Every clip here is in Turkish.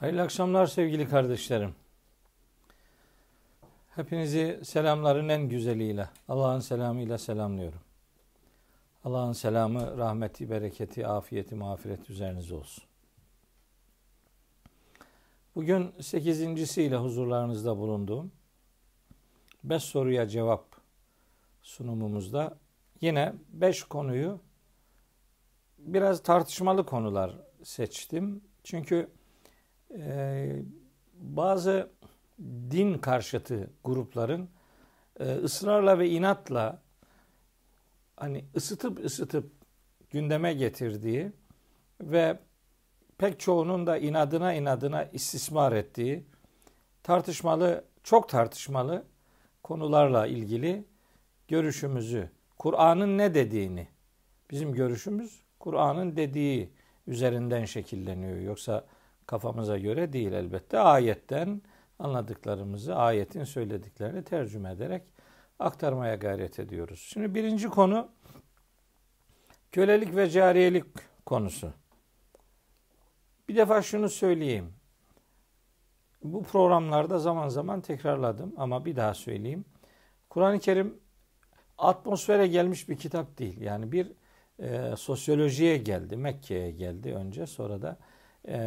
Hayırlı akşamlar sevgili kardeşlerim. Hepinizi selamların en güzeliyle, Allah'ın selamıyla selamlıyorum. Allah'ın selamı, rahmeti, bereketi, afiyeti, mağfiret üzerinize olsun. Bugün sekizincisiyle huzurlarınızda bulunduğum beş soruya cevap sunumumuzda yine beş konuyu biraz tartışmalı konular seçtim. Çünkü e, bazı din karşıtı grupların e, ısrarla ve inatla hani ısıtıp ısıtıp gündeme getirdiği ve pek çoğunun da inadına inadına istismar ettiği tartışmalı, çok tartışmalı konularla ilgili görüşümüzü, Kur'an'ın ne dediğini, bizim görüşümüz Kur'an'ın dediği üzerinden şekilleniyor. Yoksa kafamıza göre değil elbette. Ayetten anladıklarımızı, ayetin söylediklerini tercüme ederek aktarmaya gayret ediyoruz. Şimdi birinci konu kölelik ve cariyelik konusu. Bir defa şunu söyleyeyim. Bu programlarda zaman zaman tekrarladım ama bir daha söyleyeyim. Kur'an-ı Kerim atmosfere gelmiş bir kitap değil. Yani bir e, sosyolojiye geldi, Mekke'ye geldi önce sonra da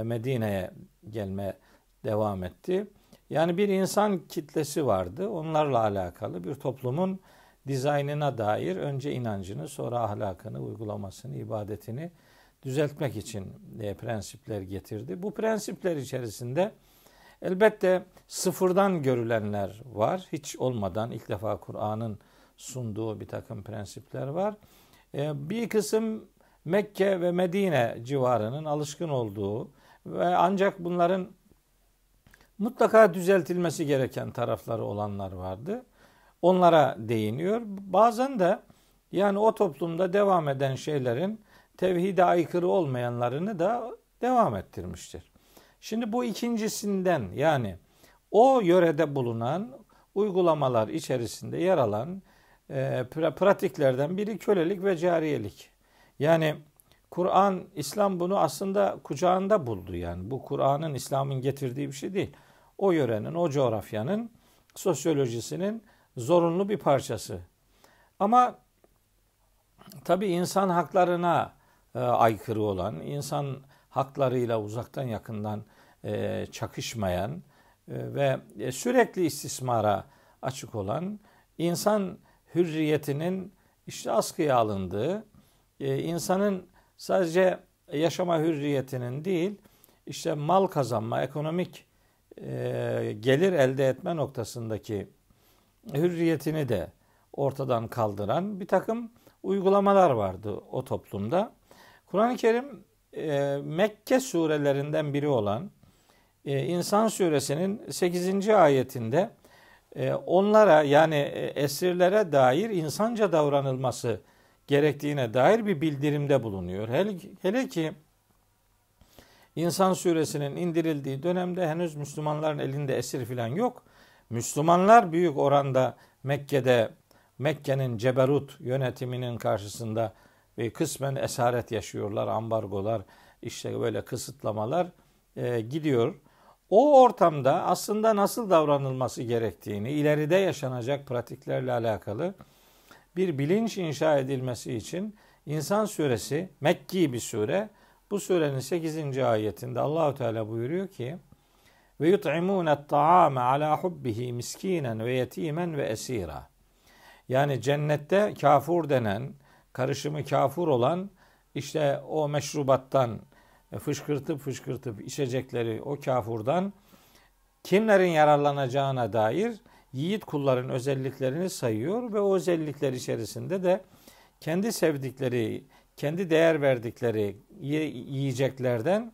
Medine'ye gelme devam etti. Yani bir insan kitlesi vardı. Onlarla alakalı bir toplumun dizaynına dair önce inancını, sonra ahlakını, uygulamasını, ibadetini düzeltmek için e, prensipler getirdi. Bu prensipler içerisinde elbette sıfırdan görülenler var. Hiç olmadan ilk defa Kur'an'ın sunduğu bir takım prensipler var. E, bir kısım Mekke ve Medine civarının alışkın olduğu ve ancak bunların mutlaka düzeltilmesi gereken tarafları olanlar vardı. Onlara değiniyor. Bazen de yani o toplumda devam eden şeylerin tevhide aykırı olmayanlarını da devam ettirmiştir. Şimdi bu ikincisinden yani o yörede bulunan uygulamalar içerisinde yer alan e, pratiklerden biri kölelik ve cariyelik. Yani Kur'an, İslam bunu aslında kucağında buldu yani. Bu Kur'an'ın, İslam'ın getirdiği bir şey değil. O yörenin, o coğrafyanın sosyolojisinin zorunlu bir parçası. Ama tabi insan haklarına e, aykırı olan, insan haklarıyla uzaktan yakından e, çakışmayan e, ve e, sürekli istismara açık olan, insan hürriyetinin işte askıya alındığı, insanın sadece yaşama hürriyetinin değil, işte mal kazanma, ekonomik e, gelir elde etme noktasındaki hürriyetini de ortadan kaldıran bir takım uygulamalar vardı o toplumda. Kur'an-ı Kerim e, Mekke surelerinden biri olan e, İnsan suresinin 8. ayetinde onlara yani esirlere dair insanca davranılması gerektiğine dair bir bildirimde bulunuyor. Hele, ki İnsan suresinin indirildiği dönemde henüz Müslümanların elinde esir filan yok. Müslümanlar büyük oranda Mekke'de Mekke'nin ceberut yönetiminin karşısında ve kısmen esaret yaşıyorlar, ambargolar, işte böyle kısıtlamalar e, gidiyor. O ortamda aslında nasıl davranılması gerektiğini, ileride yaşanacak pratiklerle alakalı bir bilinç inşa edilmesi için İnsan suresi Mekki bir sure. Bu surenin 8. ayetinde Allahu Teala buyuruyor ki ve yut'imûne ta'ame ala hubbihi miskinen ve yetimen ve esira. Yani cennette kafur denen, karışımı kafur olan işte o meşrubattan fışkırtıp fışkırtıp içecekleri o kafurdan kimlerin yararlanacağına dair yiğit kulların özelliklerini sayıyor ve o özellikler içerisinde de kendi sevdikleri, kendi değer verdikleri yiyeceklerden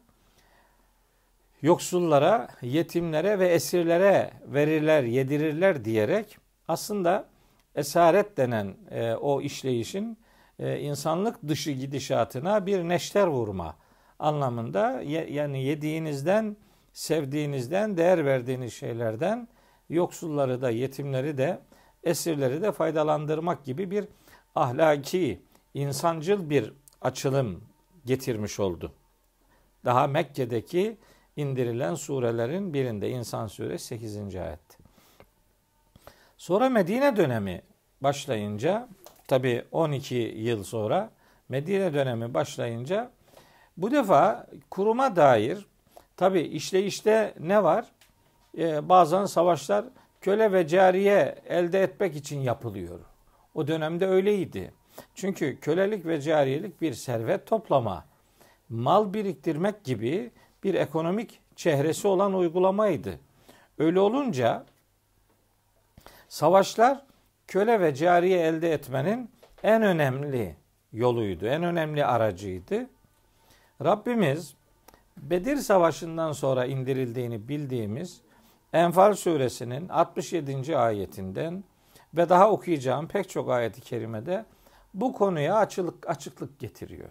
yoksullara, yetimlere ve esirlere verirler, yedirirler diyerek aslında esaret denen e, o işleyişin e, insanlık dışı gidişatına bir neşter vurma anlamında yani yediğinizden, sevdiğinizden, değer verdiğiniz şeylerden yoksulları da, yetimleri de, esirleri de faydalandırmak gibi bir ahlaki, insancıl bir açılım getirmiş oldu. Daha Mekke'deki indirilen surelerin birinde İnsan Suresi 8. ayet. Sonra Medine dönemi başlayınca tabi 12 yıl sonra Medine dönemi başlayınca bu defa kuruma dair tabi işleyişte ne var? Ee, bazen savaşlar köle ve cariye elde etmek için yapılıyor. O dönemde öyleydi. Çünkü kölelik ve cariyelik bir servet toplama, mal biriktirmek gibi bir ekonomik çehresi olan uygulamaydı. Öyle olunca savaşlar köle ve cariye elde etmenin en önemli yoluydu, en önemli aracıydı. Rabbimiz Bedir Savaşı'ndan sonra indirildiğini bildiğimiz Enfal suresinin 67. ayetinden ve daha okuyacağım pek çok ayeti kerimede bu konuya açıklık, açıklık getiriyor.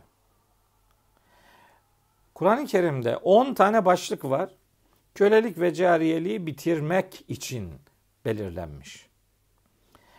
Kur'an-ı Kerim'de 10 tane başlık var. Kölelik ve cariyeliği bitirmek için belirlenmiş.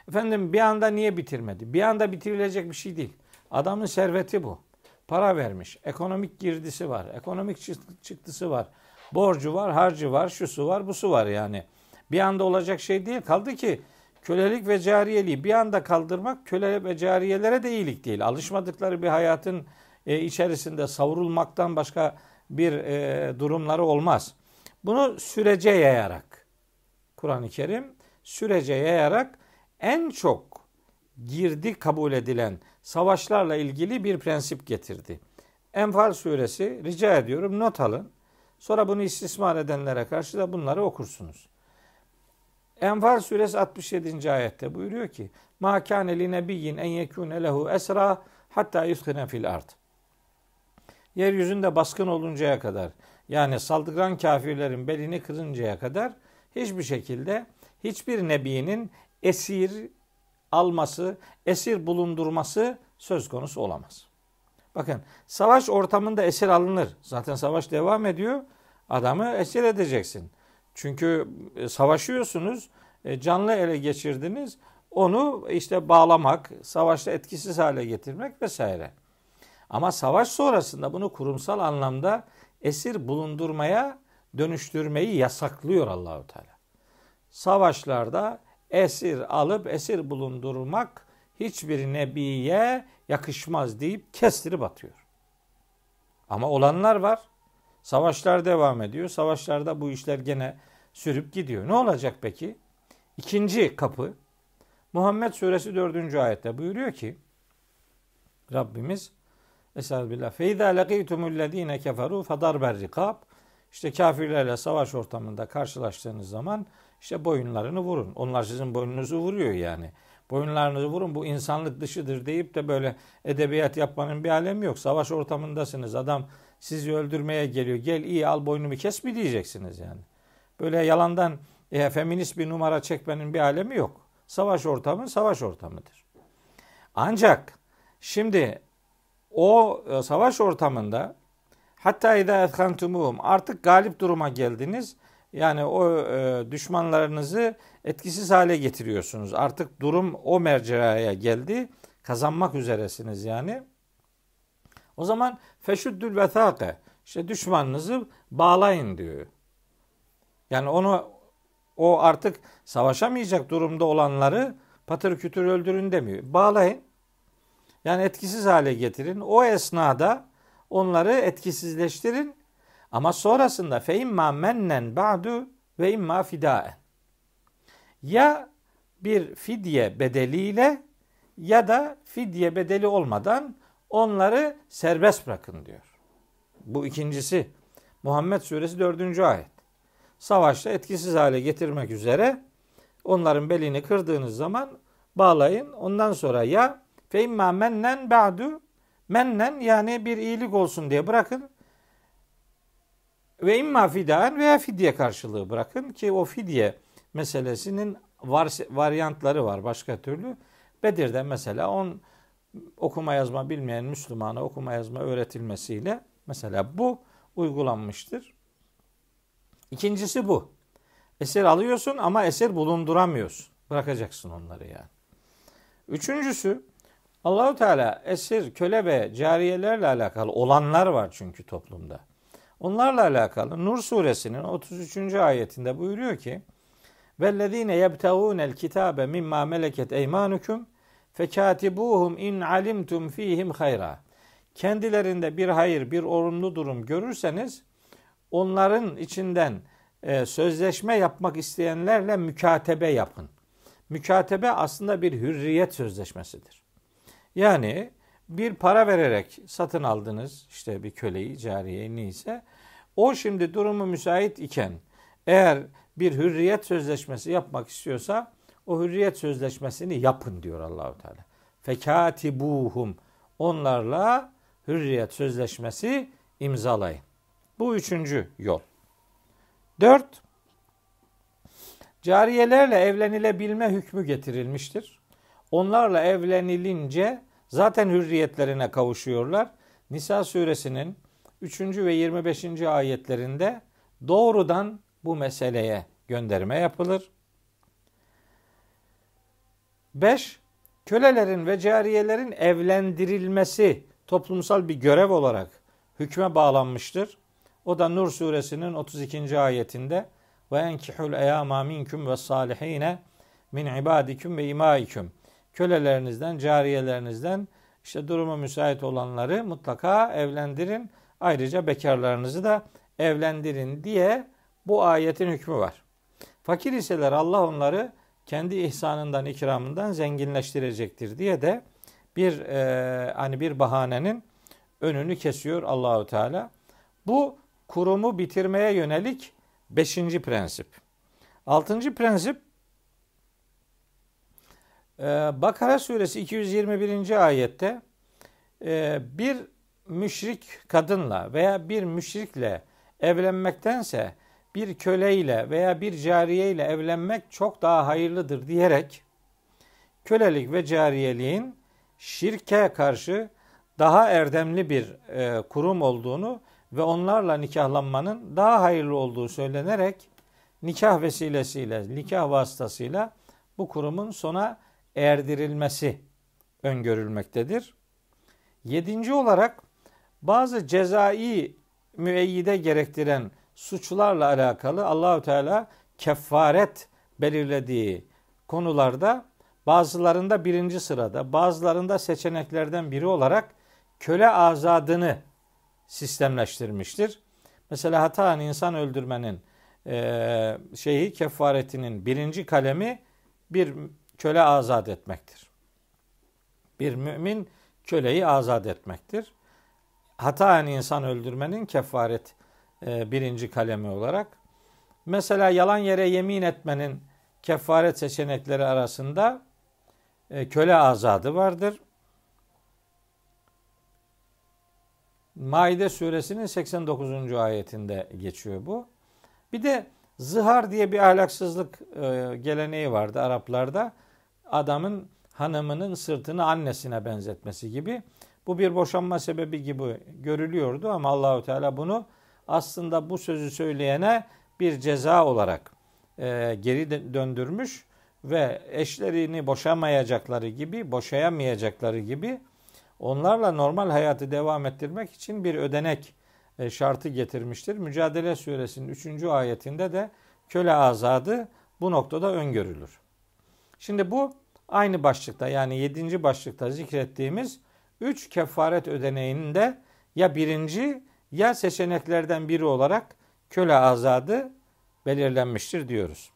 Efendim bir anda niye bitirmedi? Bir anda bitirilecek bir şey değil. Adamın serveti bu. Para vermiş. Ekonomik girdisi var. Ekonomik çıktısı var. Borcu var, harcı var, şusu var, busu var yani. Bir anda olacak şey değil. Kaldı ki kölelik ve cariyeliği bir anda kaldırmak köle ve cariyelere de iyilik değil. Alışmadıkları bir hayatın e, içerisinde savrulmaktan başka bir e, durumları olmaz. Bunu sürece yayarak Kur'an-ı Kerim sürece yayarak en çok girdi kabul edilen savaşlarla ilgili bir prensip getirdi. Enfal suresi rica ediyorum not alın. Sonra bunu istismar edenlere karşı da bunları okursunuz. Enfal suresi 67. ayette buyuruyor ki: "Ma kâne li nebiyyin en yekûne lehu esra hatta yuskine fil ard." Yeryüzünde baskın oluncaya kadar yani saldıran kafirlerin belini kırıncaya kadar hiçbir şekilde hiçbir nebinin esir alması, esir bulundurması söz konusu olamaz. Bakın savaş ortamında esir alınır. Zaten savaş devam ediyor. Adamı esir edeceksin. Çünkü e, savaşıyorsunuz, e, canlı ele geçirdiniz. Onu işte bağlamak, savaşta etkisiz hale getirmek vesaire. Ama savaş sonrasında bunu kurumsal anlamda esir bulundurmaya dönüştürmeyi yasaklıyor Allahu Teala. Savaşlarda esir alıp esir bulundurmak hiçbir nebiye yakışmaz deyip kestirip atıyor. Ama olanlar var. Savaşlar devam ediyor. Savaşlarda bu işler gene sürüp gidiyor. Ne olacak peki? İkinci kapı Muhammed Suresi 4. ayette buyuruyor ki Rabbimiz Estağfirullah. Feyza lekîtumüllezîne keferû fedarber rikab. İşte kafirlerle savaş ortamında karşılaştığınız zaman işte boyunlarını vurun. Onlar sizin boynunuzu vuruyor yani. Boyunlarınızı vurun bu insanlık dışıdır deyip de böyle edebiyat yapmanın bir alemi yok. Savaş ortamındasınız. Adam sizi öldürmeye geliyor. Gel iyi al boynumu kes mi diyeceksiniz yani. Böyle yalandan e, feminist bir numara çekmenin bir alemi yok. Savaş ortamı savaş ortamıdır. Ancak şimdi o e, savaş ortamında hatta idâ etkhantumuhum artık galip duruma geldiniz. Yani o e, düşmanlarınızı etkisiz hale getiriyorsunuz. Artık durum o merceraya geldi. Kazanmak üzeresiniz yani. O zaman feşüddül vesâke işte düşmanınızı bağlayın diyor. Yani onu o artık savaşamayacak durumda olanları patır kütür öldürün demiyor. Bağlayın. Yani etkisiz hale getirin. O esnada onları etkisizleştirin. Ama sonrasında fe imma mennen ba'du ve imma fidaen. Ya bir fidye bedeliyle ya da fidye bedeli olmadan onları serbest bırakın diyor. Bu ikincisi Muhammed Suresi 4. ayet. Savaşta etkisiz hale getirmek üzere onların belini kırdığınız zaman bağlayın. Ondan sonra ya fe imma mennen ba'du mennen yani bir iyilik olsun diye bırakın. Ve imma fidaen veya fidye karşılığı bırakın ki o fidye meselesinin var, varyantları var başka türlü. Bedir'de mesela on okuma yazma bilmeyen Müslümana okuma yazma öğretilmesiyle mesela bu uygulanmıştır. İkincisi bu. Esir alıyorsun ama esir bulunduramıyorsun. Bırakacaksın onları yani. Üçüncüsü Allahu Teala esir, köle ve cariyelerle alakalı olanlar var çünkü toplumda. Onlarla alakalı Nur suresinin 33. ayetinde buyuruyor ki Vellezine yebtagûnel kitabe mimma meleket eymanukum fekatibuhum in alimtum fihim hayra. Kendilerinde bir hayır, bir olumlu durum görürseniz onların içinden e, sözleşme yapmak isteyenlerle mükatebe yapın. Mükatebe aslında bir hürriyet sözleşmesidir. Yani bir para vererek satın aldınız işte bir köleyi, cariye neyse o şimdi durumu müsait iken eğer bir hürriyet sözleşmesi yapmak istiyorsa o hürriyet sözleşmesini yapın diyor Allahu Teala. Fekatibuhum onlarla hürriyet sözleşmesi imzalayın. Bu üçüncü yol. Dört, cariyelerle evlenilebilme hükmü getirilmiştir. Onlarla evlenilince zaten hürriyetlerine kavuşuyorlar. Nisa suresinin 3. ve 25. ayetlerinde doğrudan bu meseleye gönderme yapılır. 5. Kölelerin ve cariyelerin evlendirilmesi toplumsal bir görev olarak hükme bağlanmıştır. O da Nur suresinin 32. ayetinde ve enkihul eyama minkum ve salihine min ibadikum ve imaikum. Kölelerinizden, cariyelerinizden işte durumu müsait olanları mutlaka evlendirin. Ayrıca bekarlarınızı da evlendirin diye bu ayetin hükmü var. Fakir iseler Allah onları kendi ihsanından, ikramından zenginleştirecektir diye de bir e, hani bir bahanenin önünü kesiyor Allahu Teala. Bu kurumu bitirmeye yönelik beşinci prensip. Altıncı prensip Bakara suresi 221. ayette e, bir müşrik kadınla veya bir müşrikle evlenmektense bir köleyle veya bir cariyeyle evlenmek çok daha hayırlıdır diyerek kölelik ve cariyeliğin şirke karşı daha erdemli bir e, kurum olduğunu ve onlarla nikahlanmanın daha hayırlı olduğu söylenerek nikah vesilesiyle, nikah vasıtasıyla bu kurumun sona erdirilmesi öngörülmektedir. Yedinci olarak bazı cezai müeyyide gerektiren suçlarla alakalı Allahü Teala kefaret belirlediği konularda bazılarında birinci sırada, bazılarında seçeneklerden biri olarak köle azadını sistemleştirmiştir. Mesela hata insan öldürmenin şeyi kefaretinin birinci kalemi bir köle azat etmektir. Bir mümin köleyi azat etmektir. Hata insan öldürmenin kefaret e, birinci kalemi olarak. Mesela yalan yere yemin etmenin kefaret seçenekleri arasında e, köle azadı vardır. Maide suresinin 89. ayetinde geçiyor bu. Bir de zihar diye bir ahlaksızlık e, geleneği vardı Araplarda. Adamın hanımının sırtını annesine benzetmesi gibi. Bu bir boşanma sebebi gibi görülüyordu ama Allahu Teala bunu aslında bu sözü söyleyene bir ceza olarak e, geri döndürmüş ve eşlerini boşamayacakları gibi, boşayamayacakları gibi onlarla normal hayatı devam ettirmek için bir ödenek e, şartı getirmiştir. Mücadele suresinin 3. ayetinde de köle azadı bu noktada öngörülür. Şimdi bu aynı başlıkta yani 7. başlıkta zikrettiğimiz 3 kefaret ödeneğinde ya birinci ya seçeneklerden biri olarak köle azadı belirlenmiştir diyoruz.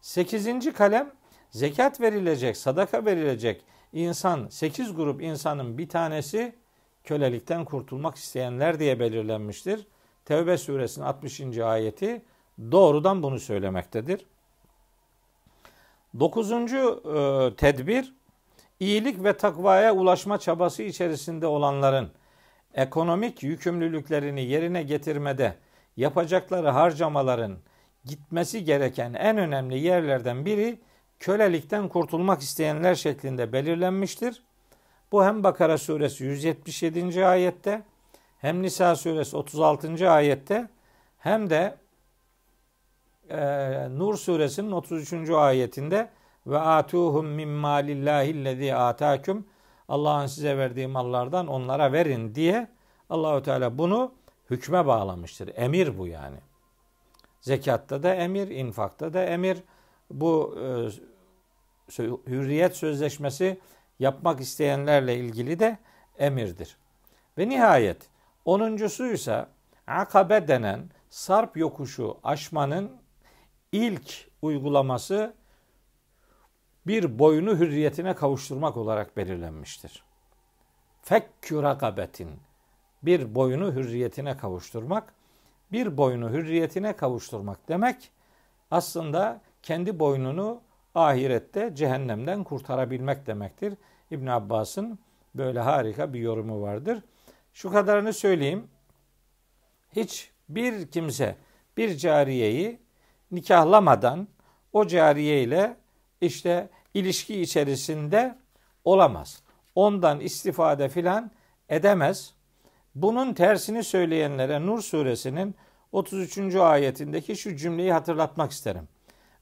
Sekizinci kalem zekat verilecek, sadaka verilecek insan, sekiz grup insanın bir tanesi kölelikten kurtulmak isteyenler diye belirlenmiştir. Tevbe suresinin 60. ayeti doğrudan bunu söylemektedir. Dokuzuncu e, tedbir, iyilik ve takvaya ulaşma çabası içerisinde olanların ekonomik yükümlülüklerini yerine getirmede yapacakları harcamaların gitmesi gereken en önemli yerlerden biri kölelikten kurtulmak isteyenler şeklinde belirlenmiştir. Bu hem Bakara suresi 177. ayette hem Nisa suresi 36. ayette hem de e, Nur suresinin 33. ayetinde ve atuhum min malillahi lezi atakum Allah'ın size verdiği mallardan onlara verin diye Allahu Teala bunu hükme bağlamıştır. Emir bu yani. Zekatta da emir, infakta da emir. Bu e, hürriyet sözleşmesi yapmak isteyenlerle ilgili de emirdir. Ve nihayet onuncusu ise akabe denen sarp yokuşu aşmanın ilk uygulaması bir boyunu hürriyetine kavuşturmak olarak belirlenmiştir. Fekkü rakabetin bir boyunu hürriyetine kavuşturmak, bir boyunu hürriyetine kavuşturmak demek aslında kendi boynunu ahirette cehennemden kurtarabilmek demektir. İbn Abbas'ın böyle harika bir yorumu vardır. Şu kadarını söyleyeyim. Hiç bir kimse bir cariyeyi nikahlamadan o cariye ile işte ilişki içerisinde olamaz. Ondan istifade filan edemez. Bunun tersini söyleyenlere Nur suresinin 33. ayetindeki şu cümleyi hatırlatmak isterim.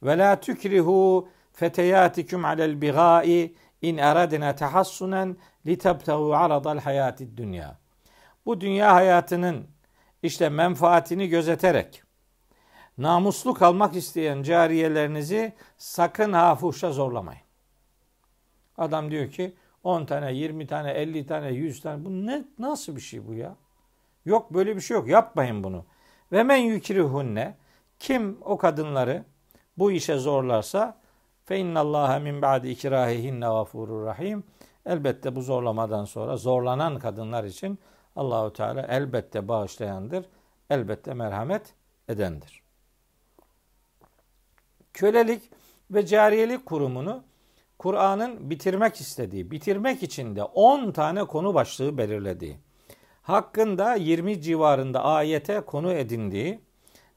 Ve la tükrihu feteyatikum alel bigai in aradna tahassunen litabtagu aradal hayatid dünya. Bu dünya hayatının işte menfaatini gözeterek namuslu kalmak isteyen cariyelerinizi sakın hafuşa zorlamayın. Adam diyor ki 10 tane, 20 tane, 50 tane, 100 tane. Bu ne nasıl bir şey bu ya? Yok böyle bir şey yok. Yapmayın bunu. Ve men yukrihunne kim o kadınları bu işe zorlarsa fe innallaha min ba'di ikrahihinne gafurur rahim. Elbette bu zorlamadan sonra zorlanan kadınlar için Allahu Teala elbette bağışlayandır. Elbette merhamet edendir. Kölelik ve cariyelik kurumunu Kur'an'ın bitirmek istediği, bitirmek için de 10 tane konu başlığı belirlediği, hakkında 20 civarında ayete konu edindiği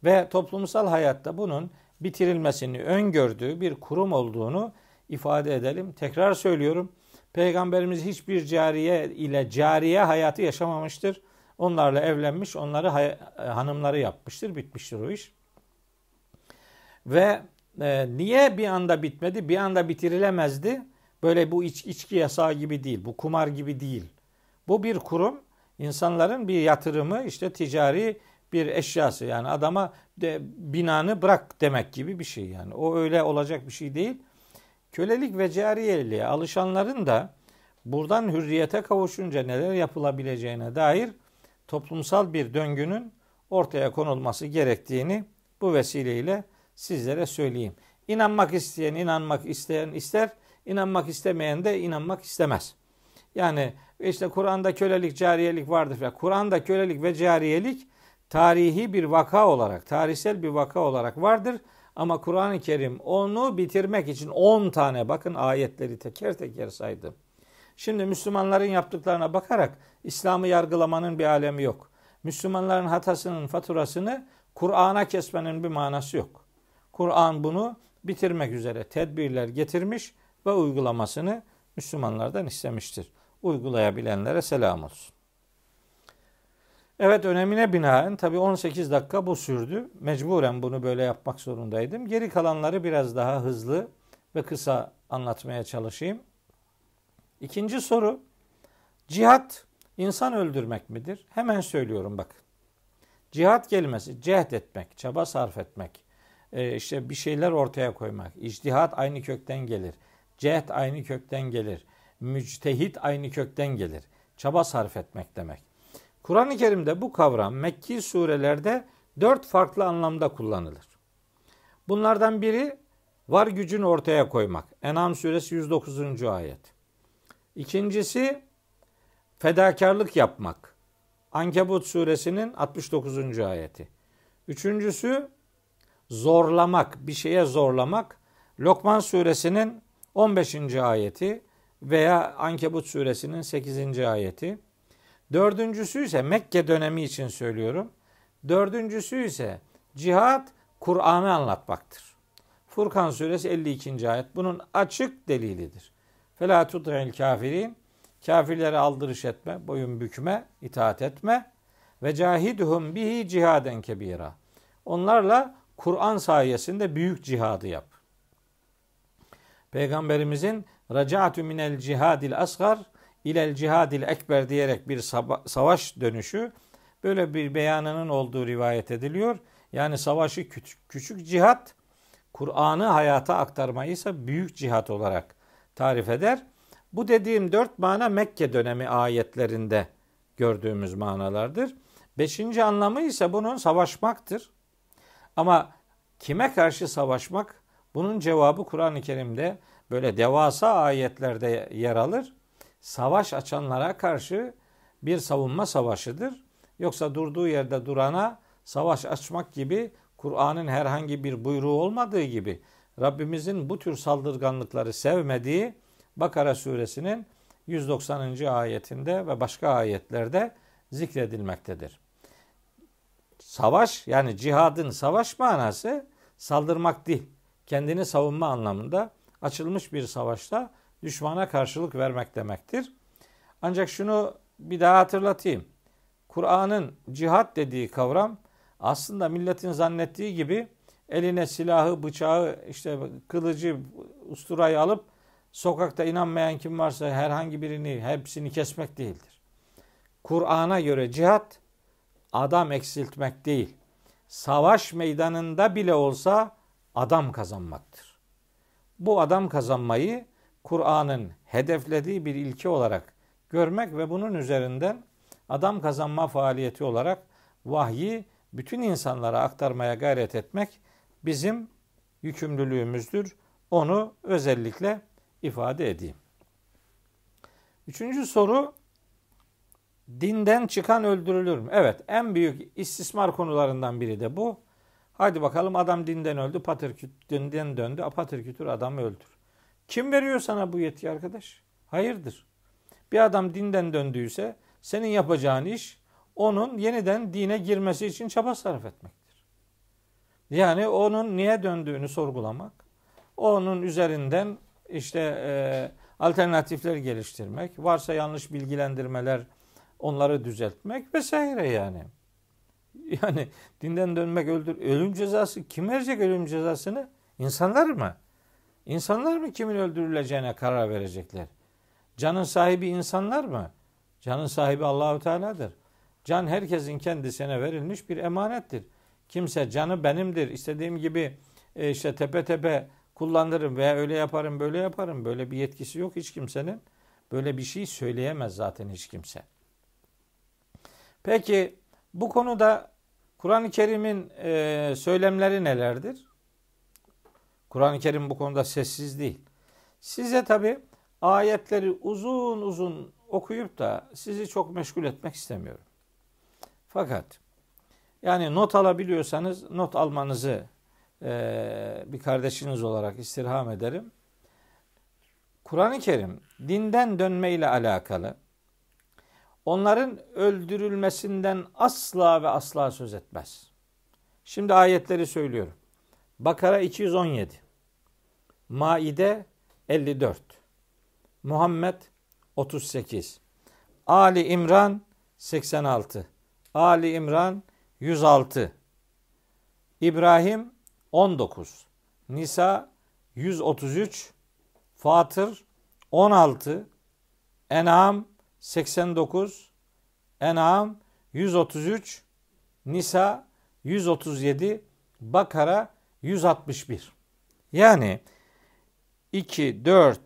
ve toplumsal hayatta bunun bitirilmesini öngördüğü bir kurum olduğunu ifade edelim. Tekrar söylüyorum. Peygamberimiz hiçbir cariye ile cariye hayatı yaşamamıştır. Onlarla evlenmiş, onları hanımları yapmıştır, bitmiştir o iş. Ve e, niye bir anda bitmedi? Bir anda bitirilemezdi. Böyle bu iç, içki yasağı gibi değil. Bu kumar gibi değil. Bu bir kurum. insanların bir yatırımı işte ticari bir eşyası. Yani adama de, binanı bırak demek gibi bir şey yani. O öyle olacak bir şey değil. Kölelik ve cariyeliğe alışanların da buradan hürriyete kavuşunca neler yapılabileceğine dair toplumsal bir döngünün ortaya konulması gerektiğini bu vesileyle sizlere söyleyeyim. İnanmak isteyen inanmak isteyen ister, inanmak istemeyen de inanmak istemez. Yani işte Kur'an'da kölelik, cariyelik vardır. Kur'an'da kölelik ve cariyelik tarihi bir vaka olarak, tarihsel bir vaka olarak vardır. Ama Kur'an-ı Kerim onu bitirmek için 10 tane bakın ayetleri teker teker saydı. Şimdi Müslümanların yaptıklarına bakarak İslam'ı yargılamanın bir alemi yok. Müslümanların hatasının faturasını Kur'an'a kesmenin bir manası yok. Kur'an bunu bitirmek üzere tedbirler getirmiş ve uygulamasını Müslümanlardan istemiştir. Uygulayabilenlere selam olsun. Evet önemine binaen tabi 18 dakika bu sürdü. Mecburen bunu böyle yapmak zorundaydım. Geri kalanları biraz daha hızlı ve kısa anlatmaya çalışayım. İkinci soru. Cihat insan öldürmek midir? Hemen söylüyorum bak. Cihat kelimesi cehd etmek, çaba sarf etmek, e, işte bir şeyler ortaya koymak. İctihat aynı kökten gelir. Cehd aynı kökten gelir. Müctehit aynı kökten gelir. Çaba sarf etmek demek. Kur'an-ı Kerim'de bu kavram Mekki surelerde dört farklı anlamda kullanılır. Bunlardan biri var gücünü ortaya koymak. En'am suresi 109. ayet. İkincisi fedakarlık yapmak. Ankebut suresinin 69. ayeti. Üçüncüsü zorlamak, bir şeye zorlamak Lokman suresinin 15. ayeti veya Ankebut suresinin 8. ayeti. Dördüncüsü ise Mekke dönemi için söylüyorum. Dördüncüsü ise cihat Kur'an'ı anlatmaktır. Furkan suresi 52. ayet bunun açık delilidir. Fela tut'il kafirin kafirlere aldırış etme, boyun bükme, itaat etme ve cahiduhum bihi cihaden kebira. Onlarla Kur'an sayesinde büyük cihadı yap. Peygamberimizin raca'tu minel cihadil asgar ilel cihadil ekber diyerek bir savaş dönüşü böyle bir beyanının olduğu rivayet ediliyor. Yani savaşı küçük, küçük cihat, Kur'an'ı hayata aktarmayı ise büyük cihat olarak tarif eder. Bu dediğim dört mana Mekke dönemi ayetlerinde gördüğümüz manalardır. Beşinci anlamı ise bunun savaşmaktır. Ama kime karşı savaşmak? Bunun cevabı Kur'an-ı Kerim'de böyle devasa ayetlerde yer alır. Savaş açanlara karşı bir savunma savaşıdır. Yoksa durduğu yerde durana savaş açmak gibi Kur'an'ın herhangi bir buyruğu olmadığı gibi Rabbimizin bu tür saldırganlıkları sevmediği Bakara suresinin 190. ayetinde ve başka ayetlerde zikredilmektedir. Savaş yani cihadın savaş manası saldırmak değil. Kendini savunma anlamında açılmış bir savaşta düşmana karşılık vermek demektir. Ancak şunu bir daha hatırlatayım. Kur'an'ın cihat dediği kavram aslında milletin zannettiği gibi eline silahı, bıçağı, işte kılıcı, usturayı alıp sokakta inanmayan kim varsa herhangi birini, hepsini kesmek değildir. Kur'an'a göre cihat adam eksiltmek değil. Savaş meydanında bile olsa adam kazanmaktır. Bu adam kazanmayı Kur'an'ın hedeflediği bir ilke olarak görmek ve bunun üzerinden adam kazanma faaliyeti olarak vahyi bütün insanlara aktarmaya gayret etmek bizim yükümlülüğümüzdür. Onu özellikle ifade edeyim. Üçüncü soru dinden çıkan öldürülür mü? Evet en büyük istismar konularından biri de bu. Hadi bakalım adam dinden öldü, patır dinden döndü, apatır kütür adamı öldür. Kim veriyor sana bu yetki arkadaş? Hayırdır? Bir adam dinden döndüyse senin yapacağın iş onun yeniden dine girmesi için çaba sarf etmektir. Yani onun niye döndüğünü sorgulamak, onun üzerinden işte e, alternatifler geliştirmek, varsa yanlış bilgilendirmeler onları düzeltmek vesaire yani. Yani dinden dönmek öldür ölüm cezası kim verecek ölüm cezasını? İnsanlar mı? İnsanlar mı kimin öldürüleceğine karar verecekler? Canın sahibi insanlar mı? Canın sahibi Allahu Teala'dır. Can herkesin kendisine verilmiş bir emanettir. Kimse canı benimdir. istediğim gibi e, işte tepe tepe kullanırım veya öyle yaparım böyle yaparım. Böyle bir yetkisi yok hiç kimsenin. Böyle bir şey söyleyemez zaten hiç kimse. Peki bu konuda Kur'an-ı Kerim'in e, söylemleri nelerdir? Kur'an-ı Kerim bu konuda sessiz değil. Size tabi ayetleri uzun uzun okuyup da sizi çok meşgul etmek istemiyorum. Fakat yani not alabiliyorsanız not almanızı e, bir kardeşiniz olarak istirham ederim. Kur'an-ı Kerim dinden dönme ile alakalı onların öldürülmesinden asla ve asla söz etmez. Şimdi ayetleri söylüyorum. Bakara 217, Maide 54, Muhammed 38, Ali İmran 86, Ali İmran 106, İbrahim 19, Nisa 133, Fatır 16, En'am 89, En'am 133, Nisa 137, Bakara 161. Yani 2, 4,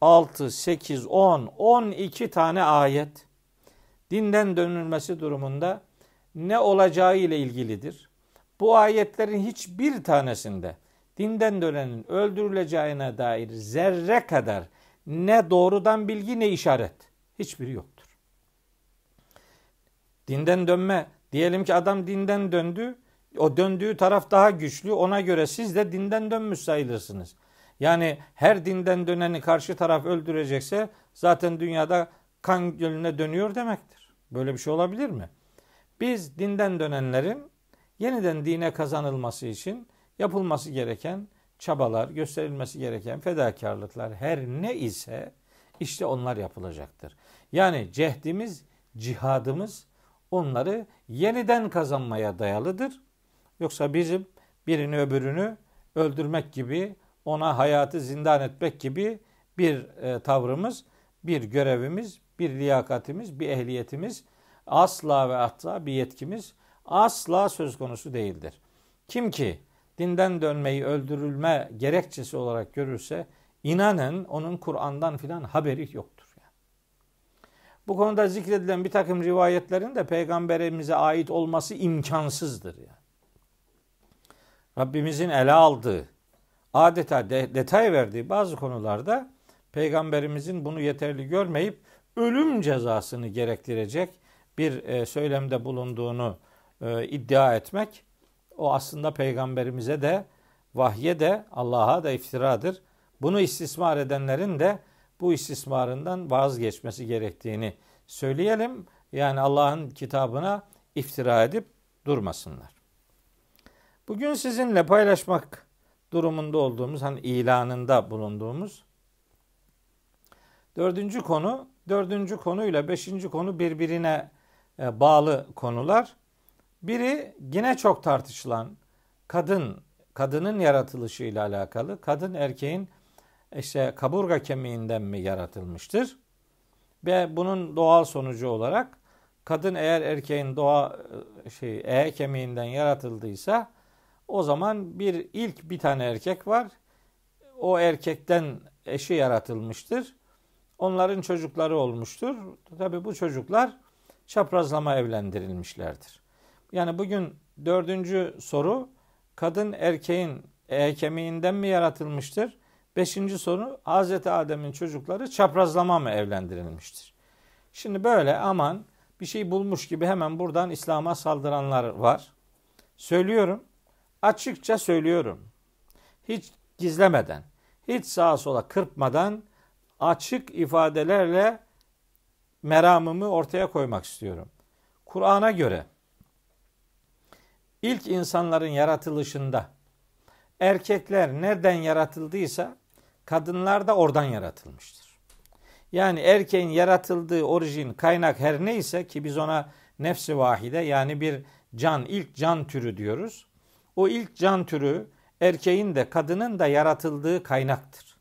6, 8, 10, 12 tane ayet dinden dönülmesi durumunda ne olacağı ile ilgilidir. Bu ayetlerin hiçbir tanesinde dinden dönenin öldürüleceğine dair zerre kadar ne doğrudan bilgi ne işaret hiçbiri yoktur. Dinden dönme diyelim ki adam dinden döndü o döndüğü taraf daha güçlü ona göre siz de dinden dönmüş sayılırsınız. Yani her dinden döneni karşı taraf öldürecekse zaten dünyada kan gölüne dönüyor demektir. Böyle bir şey olabilir mi? Biz dinden dönenlerin yeniden dine kazanılması için yapılması gereken çabalar, gösterilmesi gereken fedakarlıklar her ne ise işte onlar yapılacaktır. Yani cehdimiz, cihadımız onları yeniden kazanmaya dayalıdır. Yoksa bizim birini öbürünü öldürmek gibi, ona hayatı zindan etmek gibi bir e, tavrımız, bir görevimiz, bir liyakatimiz, bir ehliyetimiz asla ve hatta bir yetkimiz asla söz konusu değildir. Kim ki dinden dönmeyi öldürülme gerekçesi olarak görürse inanın onun Kur'an'dan filan haberi yoktur. Yani. Bu konuda zikredilen bir takım rivayetlerin de peygamberimize ait olması imkansızdır. Yani. Rabbimizin ele aldığı, adeta de, detay verdiği bazı konularda peygamberimizin bunu yeterli görmeyip ölüm cezasını gerektirecek bir e, söylemde bulunduğunu e, iddia etmek o aslında peygamberimize de vahye de Allah'a da iftiradır. Bunu istismar edenlerin de bu istismarından vazgeçmesi gerektiğini söyleyelim. Yani Allah'ın kitabına iftira edip durmasınlar. Bugün sizinle paylaşmak durumunda olduğumuz, hani ilanında bulunduğumuz dördüncü konu, dördüncü konuyla beşinci konu birbirine e, bağlı konular. Biri yine çok tartışılan kadın, kadının yaratılışı ile alakalı. Kadın erkeğin işte kaburga kemiğinden mi yaratılmıştır? Ve bunun doğal sonucu olarak kadın eğer erkeğin doğa e, şey e kemiğinden yaratıldıysa o zaman bir ilk bir tane erkek var. O erkekten eşi yaratılmıştır. Onların çocukları olmuştur. Tabi bu çocuklar çaprazlama evlendirilmişlerdir. Yani bugün dördüncü soru kadın erkeğin e kemiğinden mi yaratılmıştır? Beşinci soru Hazreti Adem'in çocukları çaprazlama mı evlendirilmiştir? Şimdi böyle aman bir şey bulmuş gibi hemen buradan İslam'a saldıranlar var. Söylüyorum Açıkça söylüyorum. Hiç gizlemeden, hiç sağa sola kırpmadan açık ifadelerle meramımı ortaya koymak istiyorum. Kur'an'a göre ilk insanların yaratılışında erkekler nereden yaratıldıysa kadınlar da oradan yaratılmıştır. Yani erkeğin yaratıldığı orijin, kaynak her neyse ki biz ona nefsi vahide yani bir can, ilk can türü diyoruz o ilk can türü erkeğin de kadının da yaratıldığı kaynaktır.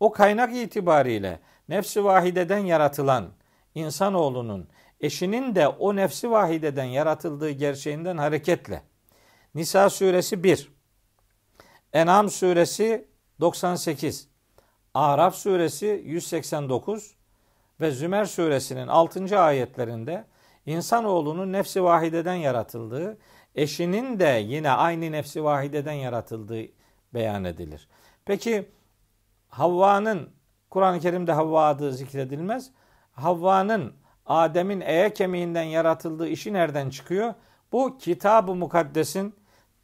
O kaynak itibariyle nefsi vahideden yaratılan insanoğlunun eşinin de o nefsi vahideden yaratıldığı gerçeğinden hareketle Nisa suresi 1, En'am suresi 98, Araf suresi 189 ve Zümer suresinin 6. ayetlerinde insanoğlunun nefsi vahideden yaratıldığı eşinin de yine aynı nefsi vahideden yaratıldığı beyan edilir. Peki Havva'nın Kur'an-ı Kerim'de Havva adı zikredilmez. Havva'nın Adem'in eye kemiğinden yaratıldığı işi nereden çıkıyor? Bu kitab-ı mukaddesin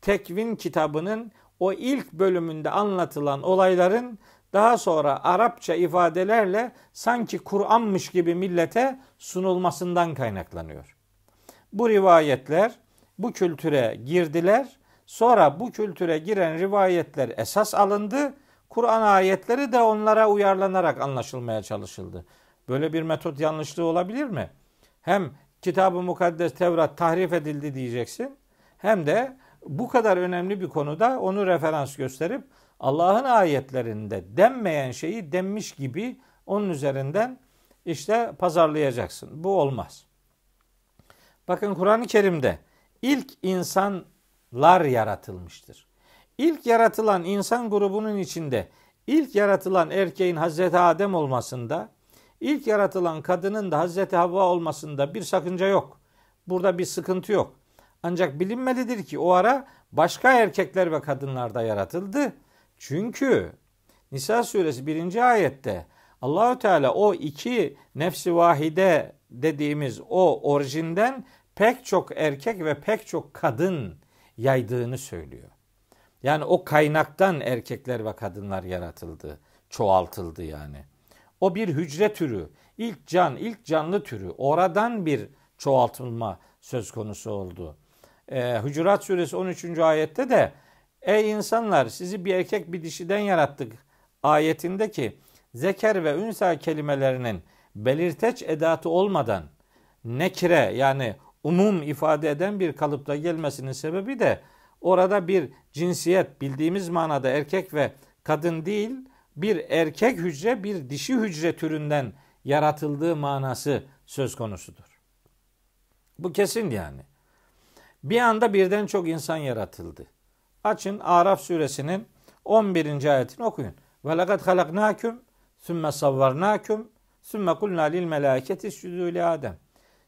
tekvin kitabının o ilk bölümünde anlatılan olayların daha sonra Arapça ifadelerle sanki Kur'anmış gibi millete sunulmasından kaynaklanıyor. Bu rivayetler bu kültüre girdiler. Sonra bu kültüre giren rivayetler esas alındı. Kur'an ayetleri de onlara uyarlanarak anlaşılmaya çalışıldı. Böyle bir metot yanlışlığı olabilir mi? Hem Kitab-ı Mukaddes Tevrat tahrif edildi diyeceksin. Hem de bu kadar önemli bir konuda onu referans gösterip Allah'ın ayetlerinde denmeyen şeyi denmiş gibi onun üzerinden işte pazarlayacaksın. Bu olmaz. Bakın Kur'an-ı Kerim'de ilk insanlar yaratılmıştır. İlk yaratılan insan grubunun içinde ilk yaratılan erkeğin Hazreti Adem olmasında, ilk yaratılan kadının da Hazreti Havva olmasında bir sakınca yok. Burada bir sıkıntı yok. Ancak bilinmelidir ki o ara başka erkekler ve kadınlar da yaratıldı. Çünkü Nisa suresi 1. ayette Allahü Teala o iki nefsi vahide dediğimiz o orijinden pek çok erkek ve pek çok kadın yaydığını söylüyor. Yani o kaynaktan erkekler ve kadınlar yaratıldı, çoğaltıldı yani. O bir hücre türü, ilk can, ilk canlı türü. Oradan bir çoğaltılma söz konusu oldu. Ee, Hucurat suresi 13. ayette de Ey insanlar sizi bir erkek bir dişiden yarattık ayetindeki zeker ve ünsa kelimelerinin belirteç edatı olmadan nekire yani umum ifade eden bir kalıpta gelmesinin sebebi de orada bir cinsiyet bildiğimiz manada erkek ve kadın değil bir erkek hücre bir dişi hücre türünden yaratıldığı manası söz konusudur. Bu kesin yani. Bir anda birden çok insan yaratıldı. Açın Araf suresinin 11. ayetini okuyun. Ve lekad halaknakum sümme savvarnakum sümme kulna lil melâketi südû Adem.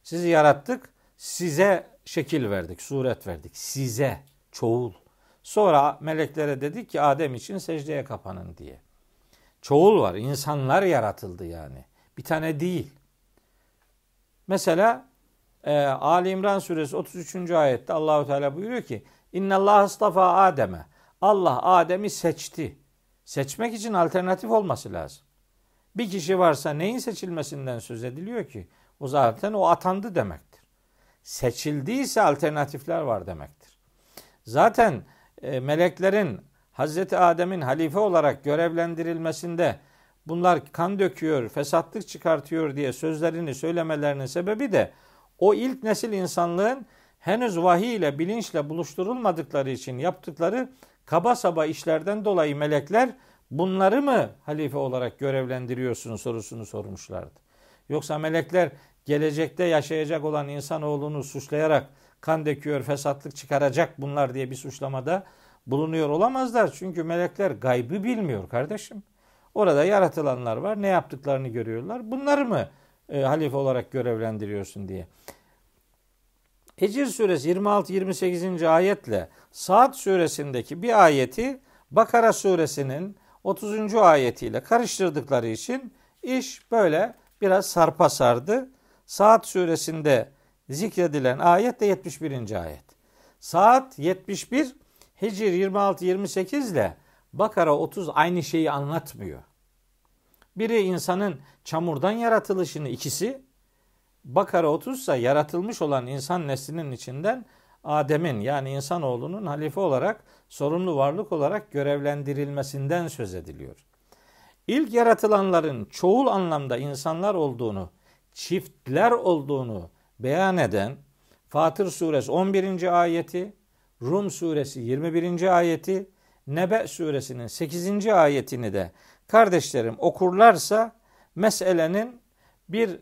Sizi yarattık, size şekil verdik, suret verdik. Size, çoğul. Sonra meleklere dedik ki Adem için secdeye kapanın diye. Çoğul var, insanlar yaratıldı yani. Bir tane değil. Mesela e, Ali İmran suresi 33. ayette Allahu Teala buyuruyor ki İnna Allah istafa Adem'e. Allah Adem'i seçti. Seçmek için alternatif olması lazım. Bir kişi varsa neyin seçilmesinden söz ediliyor ki? O zaten o atandı demektir. Seçildiyse alternatifler var demektir. Zaten e, meleklerin Hazreti Adem'in halife olarak görevlendirilmesinde bunlar kan döküyor, fesatlık çıkartıyor diye sözlerini söylemelerinin sebebi de o ilk nesil insanlığın henüz vahiy ile bilinçle buluşturulmadıkları için yaptıkları kaba saba işlerden dolayı melekler bunları mı halife olarak görevlendiriyorsun sorusunu sormuşlardı. Yoksa melekler gelecekte yaşayacak olan insanoğlunu suçlayarak kan döküyor, fesatlık çıkaracak bunlar diye bir suçlamada bulunuyor olamazlar. Çünkü melekler gaybı bilmiyor kardeşim. Orada yaratılanlar var. Ne yaptıklarını görüyorlar. Bunları mı e, halife olarak görevlendiriyorsun diye. Hicr suresi 26-28. ayetle Saat suresindeki bir ayeti Bakara suresinin 30. ayetiyle karıştırdıkları için iş böyle biraz sarpa sardı. Saat suresinde zikredilen ayet de 71. ayet. Saat 71 Hicr 26-28 ile Bakara 30 aynı şeyi anlatmıyor. Biri insanın çamurdan yaratılışını ikisi Bakara 30 ise yaratılmış olan insan neslinin içinden Adem'in yani insanoğlunun halife olarak sorumlu varlık olarak görevlendirilmesinden söz ediliyor. İlk yaratılanların çoğul anlamda insanlar olduğunu, çiftler olduğunu beyan eden Fatır suresi 11. ayeti, Rum suresi 21. ayeti, Nebe suresinin 8. ayetini de kardeşlerim okurlarsa meselenin bir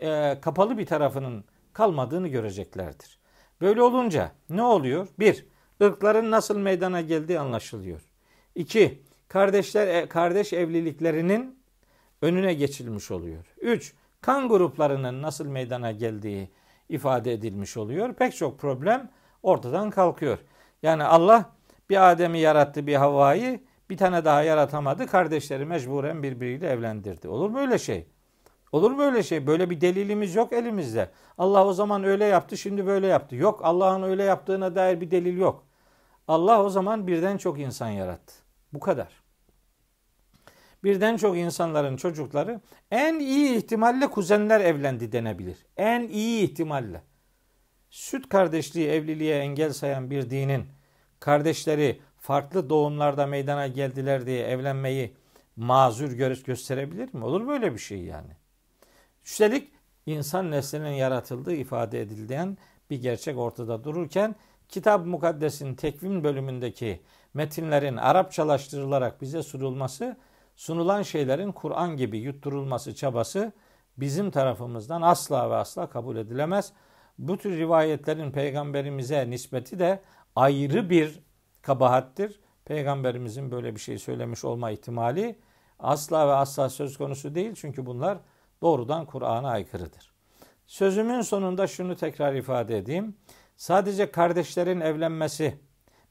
e, kapalı bir tarafının kalmadığını göreceklerdir. Böyle olunca ne oluyor? Bir, ırkların nasıl meydana geldiği anlaşılıyor. İki, kardeşler e, kardeş evliliklerinin önüne geçilmiş oluyor. Üç, kan gruplarının nasıl meydana geldiği ifade edilmiş oluyor. Pek çok problem ortadan kalkıyor. Yani Allah bir Adem'i yarattı, bir Havva'yı bir tane daha yaratamadı. Kardeşleri mecburen birbiriyle evlendirdi. Olur mu öyle şey? Olur mu öyle şey? Böyle bir delilimiz yok elimizde. Allah o zaman öyle yaptı, şimdi böyle yaptı. Yok, Allah'ın öyle yaptığına dair bir delil yok. Allah o zaman birden çok insan yarattı. Bu kadar. Birden çok insanların çocukları en iyi ihtimalle kuzenler evlendi denebilir. En iyi ihtimalle. Süt kardeşliği evliliğe engel sayan bir dinin kardeşleri farklı doğumlarda meydana geldiler diye evlenmeyi mazur görüş gösterebilir mi? Olur mu öyle bir şey yani? Üstelik insan neslinin yaratıldığı ifade edilen bir gerçek ortada dururken Kitab-ı Mukaddes'in tekvim bölümündeki metinlerin Arapçalaştırılarak bize sunulması, sunulan şeylerin Kur'an gibi yutturulması çabası bizim tarafımızdan asla ve asla kabul edilemez. Bu tür rivayetlerin peygamberimize nispeti de ayrı bir kabahattir. Peygamberimizin böyle bir şey söylemiş olma ihtimali asla ve asla söz konusu değil. Çünkü bunlar doğrudan Kur'an'a aykırıdır. Sözümün sonunda şunu tekrar ifade edeyim. Sadece kardeşlerin evlenmesi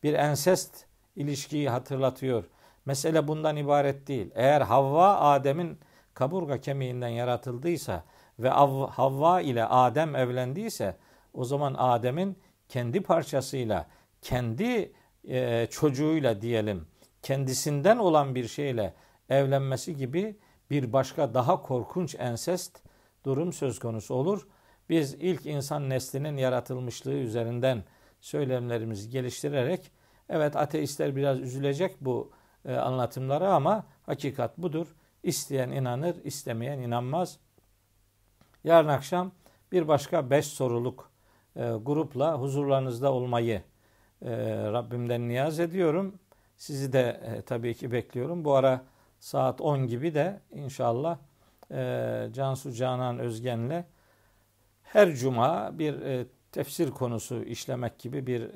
bir ensest ilişkiyi hatırlatıyor. Mesele bundan ibaret değil. Eğer Havva Adem'in kaburga kemiğinden yaratıldıysa ve Havva ile Adem evlendiyse o zaman Adem'in kendi parçasıyla, kendi e, çocuğuyla diyelim, kendisinden olan bir şeyle evlenmesi gibi bir başka daha korkunç ensest durum söz konusu olur. Biz ilk insan neslinin yaratılmışlığı üzerinden söylemlerimizi geliştirerek evet ateistler biraz üzülecek bu e, anlatımlara ama hakikat budur. İsteyen inanır, istemeyen inanmaz. Yarın akşam bir başka beş soruluk e, grupla huzurlarınızda olmayı Rabbimden niyaz ediyorum. Sizi de e, tabii ki bekliyorum. Bu ara saat 10 gibi de inşallah e, Cansu Canan Özgen'le her cuma bir e, tefsir konusu işlemek gibi bir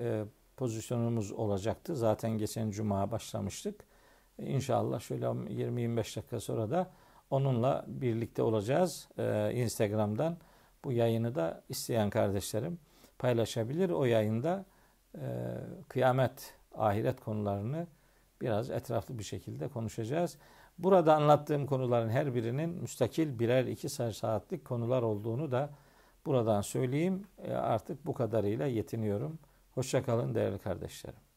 pozisyonumuz olacaktı. Zaten geçen cuma başlamıştık. İnşallah şöyle 20-25 dakika sonra da onunla birlikte olacağız. Instagram'dan bu yayını da isteyen kardeşlerim paylaşabilir. O yayında e, kıyamet, ahiret konularını biraz etraflı bir şekilde konuşacağız. Burada anlattığım konuların her birinin müstakil birer iki saatlik konular olduğunu da buradan söyleyeyim. E, artık bu kadarıyla yetiniyorum. Hoşçakalın değerli kardeşlerim.